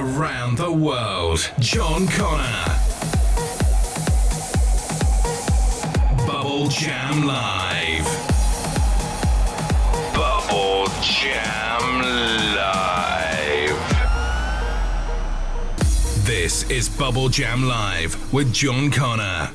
around the world. John Connor. Bubble Jam Live. Bubble Jam Live. This is Bubble Jam Live with John Connor.